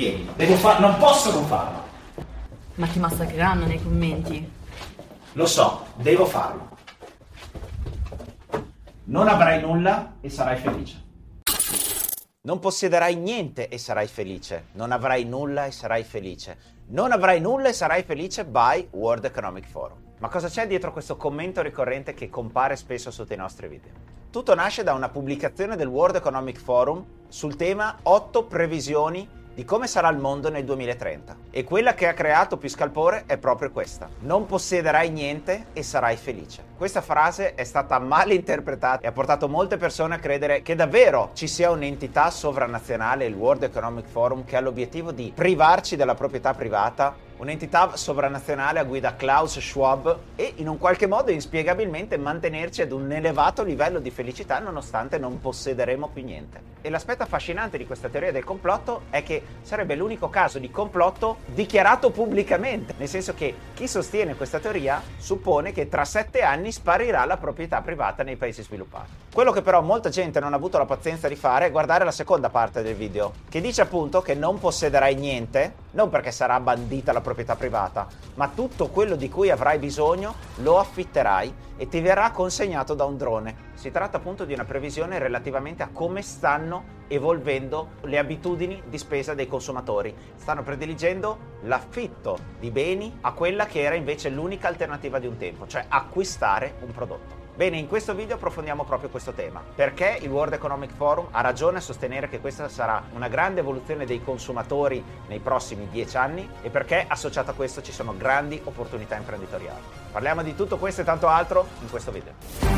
Vieni, devo fa- non posso non farlo. Ma ti massacreranno nei commenti. Lo so, devo farlo. Non avrai nulla e sarai felice. Non possederai niente e sarai felice. Non avrai nulla e sarai felice. Non avrai nulla e sarai felice by World Economic Forum. Ma cosa c'è dietro questo commento ricorrente che compare spesso sotto i nostri video? Tutto nasce da una pubblicazione del World Economic Forum sul tema 8 previsioni di come sarà il mondo nel 2030. E quella che ha creato più scalpore è proprio questa. Non possederai niente e sarai felice. Questa frase è stata mal interpretata e ha portato molte persone a credere che davvero ci sia un'entità sovranazionale, il World Economic Forum, che ha l'obiettivo di privarci della proprietà privata un'entità sovranazionale a guida Klaus Schwab e in un qualche modo inspiegabilmente mantenerci ad un elevato livello di felicità nonostante non possederemo più niente. E l'aspetto affascinante di questa teoria del complotto è che sarebbe l'unico caso di complotto dichiarato pubblicamente, nel senso che chi sostiene questa teoria suppone che tra sette anni sparirà la proprietà privata nei paesi sviluppati. Quello che però molta gente non ha avuto la pazienza di fare è guardare la seconda parte del video, che dice appunto che non possederai niente, non perché sarà bandita la proprietà privata, ma tutto quello di cui avrai bisogno lo affitterai e ti verrà consegnato da un drone. Si tratta appunto di una previsione relativamente a come stanno evolvendo le abitudini di spesa dei consumatori. Stanno prediligendo l'affitto di beni a quella che era invece l'unica alternativa di un tempo, cioè acquistare un prodotto. Bene, in questo video approfondiamo proprio questo tema. Perché il World Economic Forum ha ragione a sostenere che questa sarà una grande evoluzione dei consumatori nei prossimi dieci anni e perché associato a questo ci sono grandi opportunità imprenditoriali. Parliamo di tutto questo e tanto altro in questo video.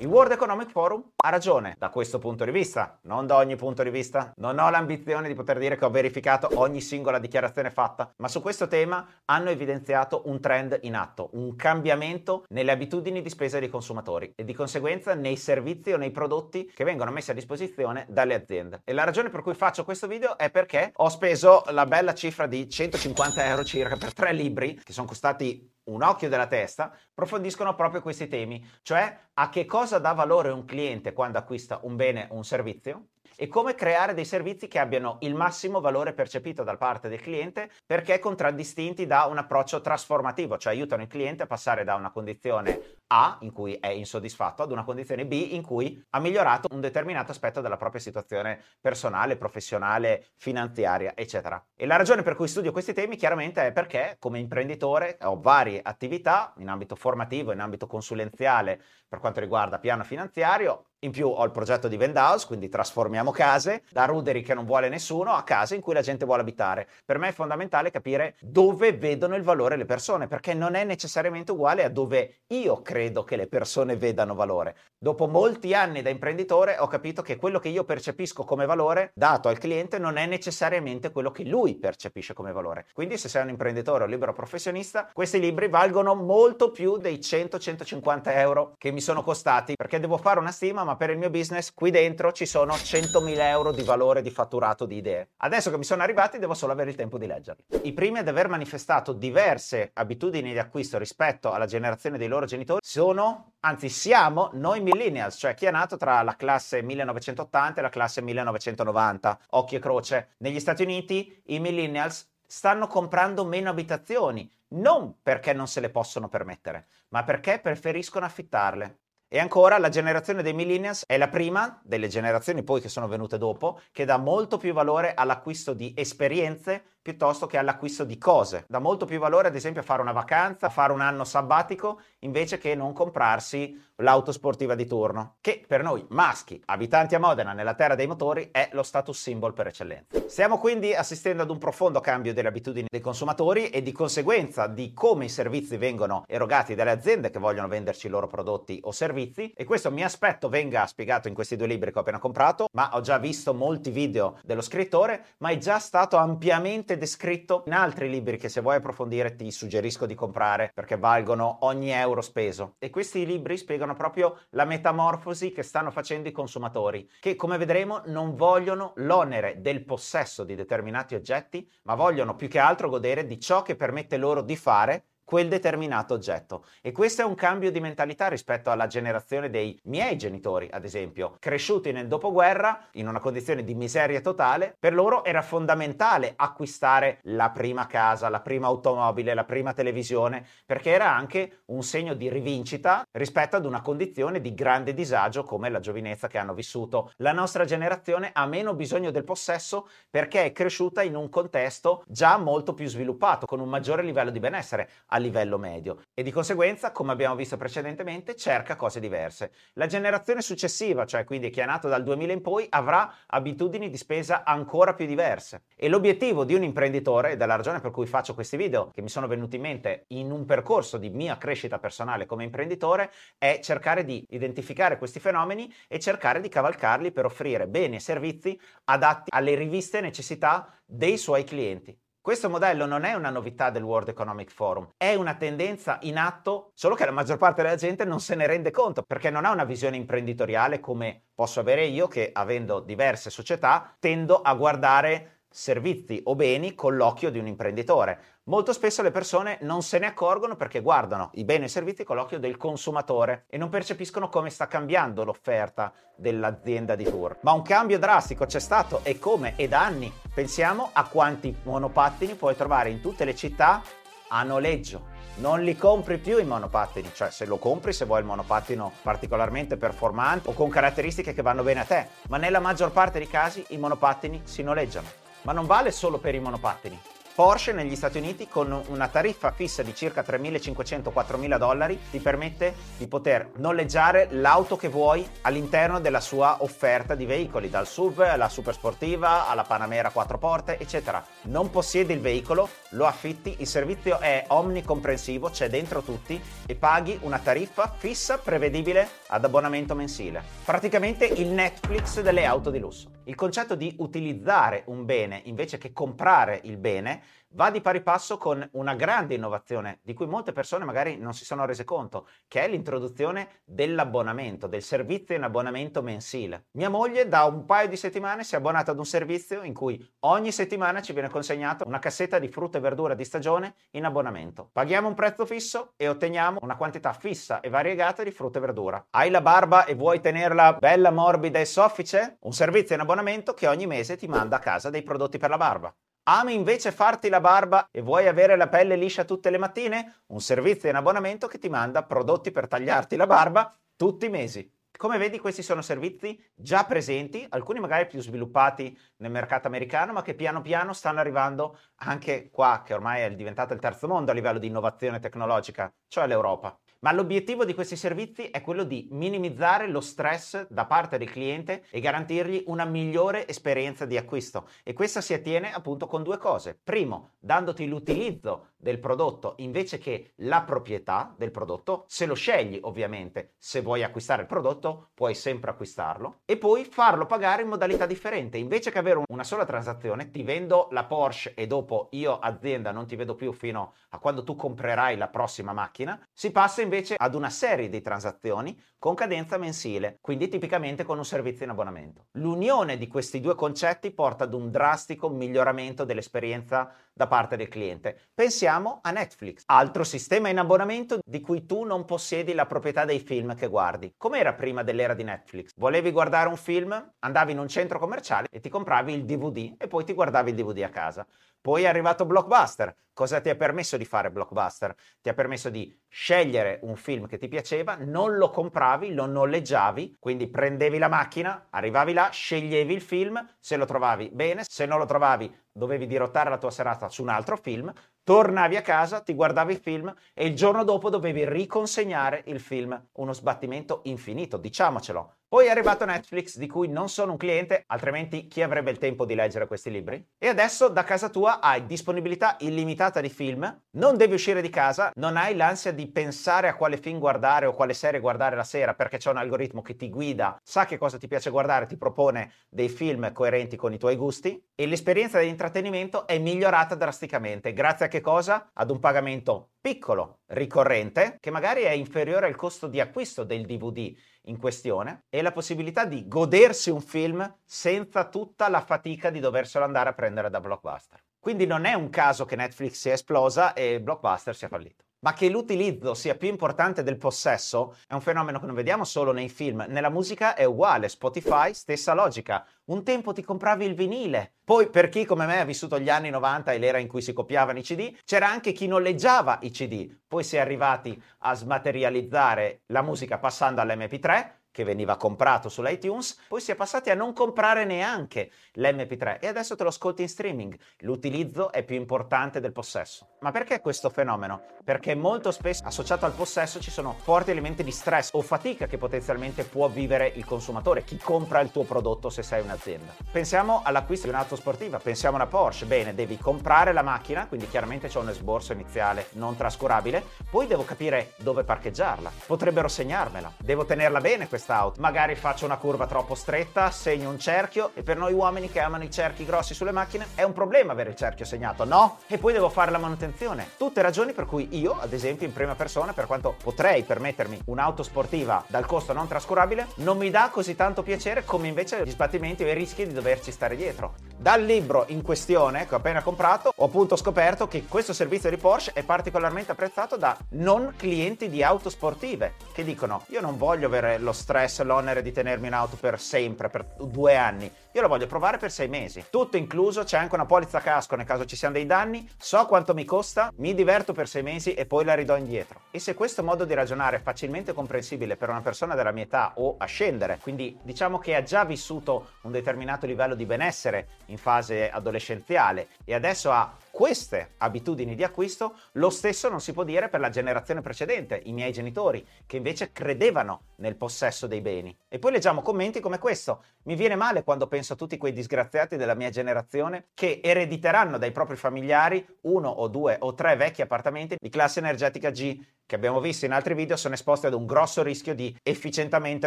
Il World Economic Forum ha ragione da questo punto di vista, non da ogni punto di vista. Non ho l'ambizione di poter dire che ho verificato ogni singola dichiarazione fatta, ma su questo tema hanno evidenziato un trend in atto, un cambiamento nelle abitudini di spesa dei consumatori e di conseguenza nei servizi o nei prodotti che vengono messi a disposizione dalle aziende. E la ragione per cui faccio questo video è perché ho speso la bella cifra di 150 euro circa per tre libri che sono costati un occhio della testa, approfondiscono proprio questi temi, cioè a che cosa dà valore un cliente quando acquista un bene o un servizio e come creare dei servizi che abbiano il massimo valore percepito da parte del cliente perché contraddistinti da un approccio trasformativo, cioè aiutano il cliente a passare da una condizione A in cui è insoddisfatto ad una condizione B in cui ha migliorato un determinato aspetto della propria situazione personale, professionale, finanziaria, eccetera. E la ragione per cui studio questi temi chiaramente è perché come imprenditore ho varie attività in ambito formativo, in ambito consulenziale per quanto riguarda piano finanziario, in più ho il progetto di Vendhouse, quindi trasformiamo case da ruderi che non vuole nessuno a case in cui la gente vuole abitare. Per me è fondamentale capire dove vedono il valore le persone, perché non è necessariamente uguale a dove io credo che le persone vedano valore. Dopo molti anni da imprenditore ho capito che quello che io percepisco come valore dato al cliente non è necessariamente quello che lui percepisce come valore. Quindi se sei un imprenditore o libero professionista, questi libri valgono molto più dei 100-150 euro che mi sono costati, perché devo fare una stima ma per il mio business qui dentro ci sono 100.000 euro di valore di fatturato di idee. Adesso che mi sono arrivati devo solo avere il tempo di leggerli. I primi ad aver manifestato diverse abitudini di acquisto rispetto alla generazione dei loro genitori sono, anzi siamo, noi millennials, cioè chi è nato tra la classe 1980 e la classe 1990, occhio e croce. Negli Stati Uniti i millennials stanno comprando meno abitazioni, non perché non se le possono permettere, ma perché preferiscono affittarle. E ancora la generazione dei millennials è la prima delle generazioni poi che sono venute dopo che dà molto più valore all'acquisto di esperienze piuttosto che all'acquisto di cose. Dà molto più valore ad esempio a fare una vacanza, a fare un anno sabbatico, invece che non comprarsi l'auto sportiva di turno, che per noi maschi, abitanti a Modena nella terra dei motori, è lo status symbol per eccellenza. Stiamo quindi assistendo ad un profondo cambio delle abitudini dei consumatori e di conseguenza di come i servizi vengono erogati dalle aziende che vogliono venderci i loro prodotti o servizi e questo mi aspetto venga spiegato in questi due libri che ho appena comprato, ma ho già visto molti video dello scrittore, ma è già stato ampiamente descritto in altri libri che se vuoi approfondire ti suggerisco di comprare perché valgono ogni euro speso. E questi libri spiegano proprio la metamorfosi che stanno facendo i consumatori, che come vedremo non vogliono l'onere del possesso di determinati oggetti, ma vogliono più che altro godere di ciò che permette loro di fare quel determinato oggetto. E questo è un cambio di mentalità rispetto alla generazione dei miei genitori, ad esempio, cresciuti nel dopoguerra in una condizione di miseria totale, per loro era fondamentale acquistare la prima casa, la prima automobile, la prima televisione, perché era anche un segno di rivincita rispetto ad una condizione di grande disagio come la giovinezza che hanno vissuto. La nostra generazione ha meno bisogno del possesso perché è cresciuta in un contesto già molto più sviluppato, con un maggiore livello di benessere livello medio e di conseguenza, come abbiamo visto precedentemente, cerca cose diverse. La generazione successiva, cioè quindi chi è nato dal 2000 in poi, avrà abitudini di spesa ancora più diverse. E l'obiettivo di un imprenditore, ed è la ragione per cui faccio questi video che mi sono venuti in mente in un percorso di mia crescita personale come imprenditore, è cercare di identificare questi fenomeni e cercare di cavalcarli per offrire beni e servizi adatti alle riviste necessità dei suoi clienti. Questo modello non è una novità del World Economic Forum, è una tendenza in atto, solo che la maggior parte della gente non se ne rende conto perché non ha una visione imprenditoriale come posso avere io che avendo diverse società tendo a guardare servizi o beni con l'occhio di un imprenditore. Molto spesso le persone non se ne accorgono perché guardano i beni e i servizi con l'occhio del consumatore e non percepiscono come sta cambiando l'offerta dell'azienda di tour. Ma un cambio drastico c'è stato e come? E da anni. Pensiamo a quanti monopattini puoi trovare in tutte le città a noleggio. Non li compri più i monopattini, cioè se lo compri se vuoi il monopattino particolarmente performante o con caratteristiche che vanno bene a te, ma nella maggior parte dei casi i monopattini si noleggiano ma non vale solo per i monopattini. Porsche negli Stati Uniti con una tariffa fissa di circa 3.500-4.000 dollari ti permette di poter noleggiare l'auto che vuoi all'interno della sua offerta di veicoli, dal SUV alla super sportiva alla Panamera 4 porte, eccetera. Non possiedi il veicolo, lo affitti, il servizio è omnicomprensivo, c'è dentro tutti e paghi una tariffa fissa prevedibile ad abbonamento mensile. Praticamente il Netflix delle auto di lusso. Il concetto di utilizzare un bene invece che comprare il bene va di pari passo con una grande innovazione di cui molte persone magari non si sono rese conto, che è l'introduzione dell'abbonamento, del servizio in abbonamento mensile. Mia moglie da un paio di settimane si è abbonata ad un servizio in cui ogni settimana ci viene consegnata una cassetta di frutta e verdura di stagione in abbonamento. Paghiamo un prezzo fisso e otteniamo una quantità fissa e variegata di frutta e verdura. Hai la barba e vuoi tenerla bella, morbida e soffice? Un servizio in abbonamento che ogni mese ti manda a casa dei prodotti per la barba. Ami invece farti la barba e vuoi avere la pelle liscia tutte le mattine? Un servizio in abbonamento che ti manda prodotti per tagliarti la barba tutti i mesi. Come vedi questi sono servizi già presenti, alcuni magari più sviluppati nel mercato americano, ma che piano piano stanno arrivando anche qua, che ormai è diventato il terzo mondo a livello di innovazione tecnologica, cioè l'Europa. Ma l'obiettivo di questi servizi è quello di minimizzare lo stress da parte del cliente e garantirgli una migliore esperienza di acquisto. E questo si attiene appunto con due cose. Primo, dandoti l'utilizzo del prodotto invece che la proprietà del prodotto, se lo scegli ovviamente, se vuoi acquistare il prodotto puoi sempre acquistarlo e poi farlo pagare in modalità differente. Invece che avere una sola transazione, ti vendo la Porsche e dopo io azienda non ti vedo più fino a quando tu comprerai la prossima macchina, si passa in invece ad una serie di transazioni con cadenza mensile, quindi tipicamente con un servizio in abbonamento. L'unione di questi due concetti porta ad un drastico miglioramento dell'esperienza da parte del cliente. Pensiamo a Netflix, altro sistema in abbonamento di cui tu non possiedi la proprietà dei film che guardi. Com'era prima dell'era di Netflix? Volevi guardare un film, andavi in un centro commerciale e ti compravi il DVD e poi ti guardavi il DVD a casa. Poi è arrivato Blockbuster. Cosa ti ha permesso di fare Blockbuster? Ti ha permesso di scegliere un film che ti piaceva, non lo compravi, lo noleggiavi, quindi prendevi la macchina, arrivavi là, sceglievi il film, se lo trovavi bene, se non lo trovavi dovevi dirottare la tua serata su un altro film, tornavi a casa, ti guardavi il film e il giorno dopo dovevi riconsegnare il film. Uno sbattimento infinito, diciamocelo. Poi è arrivato Netflix, di cui non sono un cliente, altrimenti chi avrebbe il tempo di leggere questi libri? E adesso da casa tua hai disponibilità illimitata di film, non devi uscire di casa, non hai l'ansia di pensare a quale film guardare o quale serie guardare la sera perché c'è un algoritmo che ti guida, sa che cosa ti piace guardare, ti propone dei film coerenti con i tuoi gusti e l'esperienza di intrattenimento è migliorata drasticamente grazie a che cosa? Ad un pagamento piccolo, ricorrente, che magari è inferiore al costo di acquisto del DVD in questione e la possibilità di godersi un film senza tutta la fatica di doverselo andare a prendere da Blockbuster. Quindi non è un caso che Netflix sia esplosa e Blockbuster sia fallito. Ma che l'utilizzo sia più importante del possesso è un fenomeno che non vediamo solo nei film, nella musica è uguale, Spotify stessa logica. Un tempo ti compravi il vinile, poi per chi come me ha vissuto gli anni 90 e l'era in cui si copiavano i CD, c'era anche chi noleggiava i CD, poi si è arrivati a smaterializzare la musica passando all'MP3, che veniva comprato sull'iTunes, poi si è passati a non comprare neanche l'MP3 e adesso te lo ascolti in streaming. L'utilizzo è più importante del possesso. Ma perché questo fenomeno? Perché molto spesso associato al possesso ci sono forti elementi di stress o fatica che potenzialmente può vivere il consumatore, chi compra il tuo prodotto se sei un'azienda. Pensiamo all'acquisto di un'auto sportiva, pensiamo a una Porsche, bene, devi comprare la macchina, quindi chiaramente c'è un esborso iniziale non trascurabile, poi devo capire dove parcheggiarla, potrebbero segnarmela, devo tenerla bene questa quest'auto. Magari faccio una curva troppo stretta, segno un cerchio e per noi uomini che amano i cerchi grossi sulle macchine è un problema avere il cerchio segnato, no? E poi devo fare la manutenzione. Tutte ragioni per cui io, ad esempio, in prima persona, per quanto potrei permettermi un'auto sportiva dal costo non trascurabile, non mi dà così tanto piacere come invece gli sbattimenti o i rischi di doverci stare dietro. Dal libro in questione che ho appena comprato ho appunto scoperto che questo servizio di Porsche è particolarmente apprezzato da non clienti di auto sportive che dicono io non voglio avere lo stress, l'onere di tenermi in auto per sempre, per due anni, io lo voglio provare per sei mesi. Tutto incluso, c'è anche una polizza casco nel caso ci siano dei danni, so quanto mi costa, mi diverto per sei mesi e poi la ridò indietro. E se questo modo di ragionare è facilmente comprensibile per una persona della mia età o a scendere, quindi diciamo che ha già vissuto un determinato livello di benessere in fase adolescenziale e adesso ha queste abitudini di acquisto, lo stesso non si può dire per la generazione precedente, i miei genitori, che invece credevano nel possesso dei beni. E poi leggiamo commenti come questo. Mi viene male quando penso a tutti quei disgraziati della mia generazione che erediteranno dai propri familiari uno o due o tre vecchi appartamenti di classe energetica G che abbiamo visto in altri video sono esposti ad un grosso rischio di efficientamento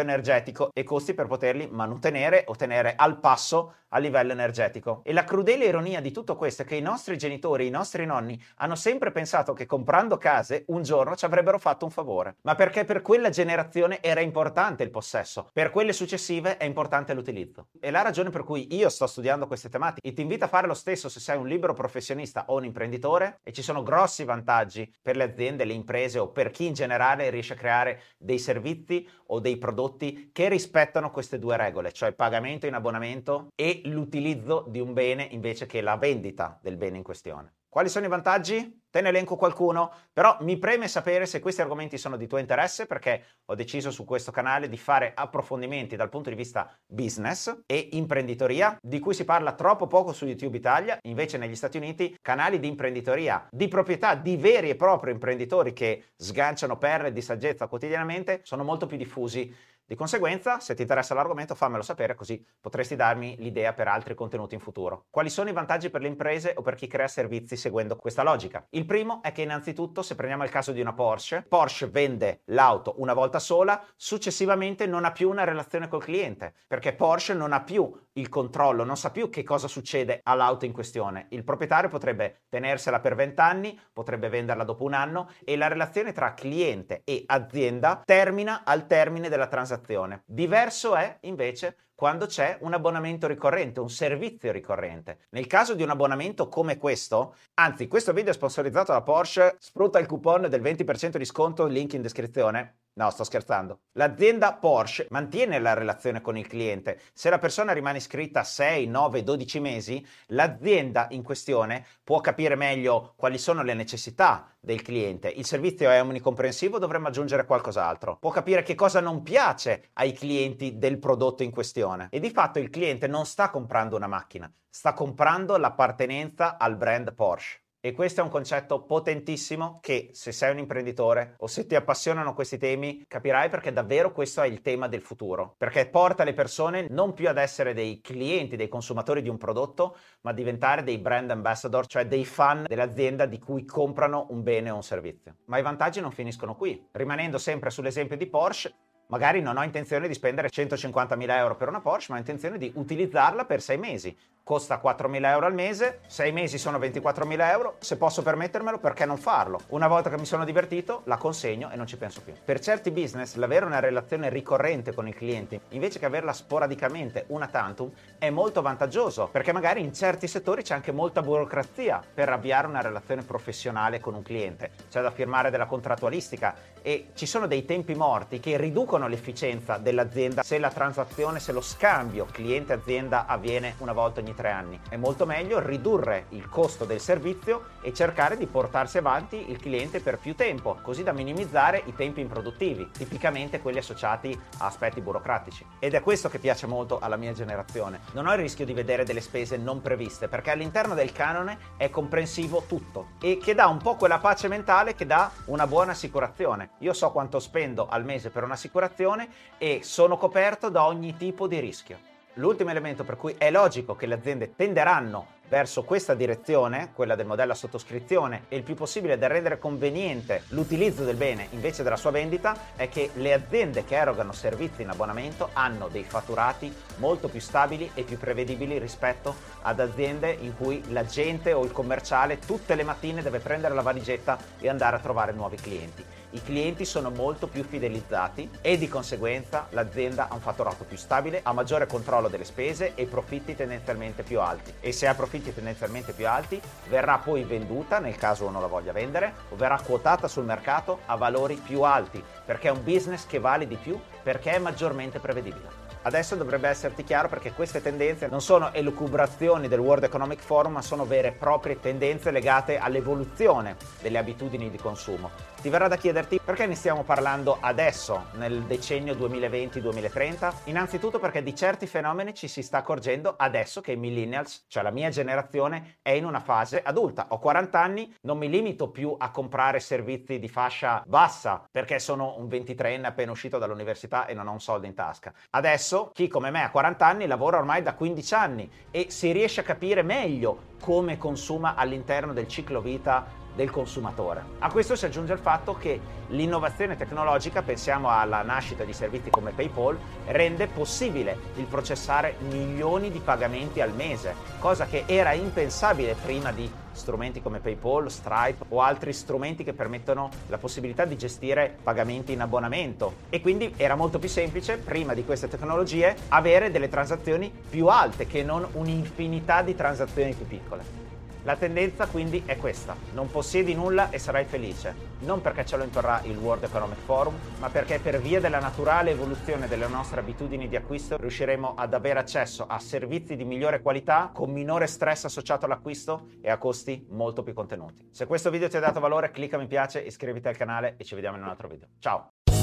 energetico e costi per poterli mantenere o tenere al passo a livello energetico. E la crudele ironia di tutto questo è che i nostri genitori, i nostri nonni hanno sempre pensato che comprando case un giorno ci avrebbero fatto un favore, ma perché per quella generazione era importante il possesso, per quelle successive è importante l'utilizzo. E la ragione per cui io sto studiando queste tematiche e ti invito a fare lo stesso se sei un libero professionista o un imprenditore e ci sono grossi vantaggi per le aziende, le imprese o per chi in generale riesce a creare dei servizi o dei prodotti che rispettano queste due regole, cioè il pagamento in abbonamento e l'utilizzo di un bene invece che la vendita del bene in questione. Quali sono i vantaggi? Te ne elenco qualcuno, però mi preme sapere se questi argomenti sono di tuo interesse perché ho deciso su questo canale di fare approfondimenti dal punto di vista business e imprenditoria, di cui si parla troppo poco su YouTube Italia, invece negli Stati Uniti canali di imprenditoria, di proprietà di veri e propri imprenditori che sganciano perle di saggezza quotidianamente sono molto più diffusi di conseguenza, se ti interessa l'argomento, fammelo sapere così potresti darmi l'idea per altri contenuti in futuro. Quali sono i vantaggi per le imprese o per chi crea servizi seguendo questa logica? Il primo è che innanzitutto, se prendiamo il caso di una Porsche, Porsche vende l'auto una volta sola, successivamente non ha più una relazione col cliente, perché Porsche non ha più il controllo, non sa più che cosa succede all'auto in questione. Il proprietario potrebbe tenersela per 20 anni, potrebbe venderla dopo un anno e la relazione tra cliente e azienda termina al termine della transazione transazione. Diverso è invece quando c'è un abbonamento ricorrente, un servizio ricorrente. Nel caso di un abbonamento come questo, anzi questo video è sponsorizzato da Porsche, sfrutta il coupon del 20% di sconto, link in descrizione. No, sto scherzando. L'azienda Porsche mantiene la relazione con il cliente. Se la persona rimane iscritta 6, 9, 12 mesi, l'azienda in questione può capire meglio quali sono le necessità del cliente. Il servizio è omnicomprensivo, dovremmo aggiungere qualcos'altro. Può capire che cosa non piace ai clienti del prodotto in questione un'operazione e di fatto il cliente non sta comprando una macchina, sta comprando l'appartenenza al brand Porsche. E questo è un concetto potentissimo che se sei un imprenditore o se ti appassionano questi temi capirai perché davvero questo è il tema del futuro, perché porta le persone non più ad essere dei clienti, dei consumatori di un prodotto, ma a diventare dei brand ambassador, cioè dei fan dell'azienda di cui comprano un bene o un servizio. Ma i vantaggi non finiscono qui. Rimanendo sempre sull'esempio di Porsche, Magari non ho intenzione di spendere 150.000 euro per una Porsche, ma ho intenzione di utilizzarla per sei mesi. Costa 4.000 euro al mese, sei mesi sono 24.000 euro, se posso permettermelo perché non farlo? Una volta che mi sono divertito la consegno e non ci penso più. Per certi business l'avere una relazione ricorrente con il cliente invece che averla sporadicamente una tantum è molto vantaggioso perché magari in certi settori c'è anche molta burocrazia per avviare una relazione professionale con un cliente. C'è da firmare della contrattualistica e ci sono dei tempi morti che riducono l'efficienza dell'azienda se la transazione, se lo scambio cliente-azienda avviene una volta ogni tre anni. È molto meglio ridurre il costo del servizio e cercare di portarsi avanti il cliente per più tempo, così da minimizzare i tempi improduttivi, tipicamente quelli associati a aspetti burocratici. Ed è questo che piace molto alla mia generazione. Non ho il rischio di vedere delle spese non previste, perché all'interno del canone è comprensivo tutto e che dà un po' quella pace mentale che dà una buona assicurazione. Io so quanto spendo al mese per un'assicurazione e sono coperto da ogni tipo di rischio. L'ultimo elemento per cui è logico che le aziende tenderanno verso questa direzione, quella del modello a sottoscrizione e il più possibile da rendere conveniente l'utilizzo del bene invece della sua vendita, è che le aziende che erogano servizi in abbonamento hanno dei fatturati molto più stabili e più prevedibili rispetto ad aziende in cui la gente o il commerciale tutte le mattine deve prendere la valigetta e andare a trovare nuovi clienti i clienti sono molto più fidelizzati e di conseguenza l'azienda ha un fatturato più stabile, ha maggiore controllo delle spese e profitti tendenzialmente più alti. E se ha profitti tendenzialmente più alti, verrà poi venduta nel caso uno la voglia vendere o verrà quotata sul mercato a valori più alti, perché è un business che vale di più, perché è maggiormente prevedibile. Adesso dovrebbe esserti chiaro perché queste tendenze non sono elucubrazioni del World Economic Forum, ma sono vere e proprie tendenze legate all'evoluzione delle abitudini di consumo. Ti verrà da chiederti perché ne stiamo parlando adesso, nel decennio 2020-2030? Innanzitutto perché di certi fenomeni ci si sta accorgendo adesso che i millennials, cioè la mia generazione, è in una fase adulta. Ho 40 anni, non mi limito più a comprare servizi di fascia bassa perché sono un 23enne appena uscito dall'università e non ho un soldo in tasca. Adesso chi come me ha 40 anni lavora ormai da 15 anni e si riesce a capire meglio come consuma all'interno del ciclo vita del consumatore. A questo si aggiunge il fatto che l'innovazione tecnologica, pensiamo alla nascita di servizi come PayPal, rende possibile il processare milioni di pagamenti al mese, cosa che era impensabile prima di strumenti come PayPal, Stripe o altri strumenti che permettono la possibilità di gestire pagamenti in abbonamento e quindi era molto più semplice prima di queste tecnologie avere delle transazioni più alte che non un'infinità di transazioni più piccole. La tendenza quindi è questa, non possiedi nulla e sarai felice, non perché ce lo imporrà il World Economic Forum, ma perché per via della naturale evoluzione delle nostre abitudini di acquisto riusciremo ad avere accesso a servizi di migliore qualità, con minore stress associato all'acquisto e a costi molto più contenuti. Se questo video ti ha dato valore, clicca mi piace, iscriviti al canale e ci vediamo in un altro video. Ciao!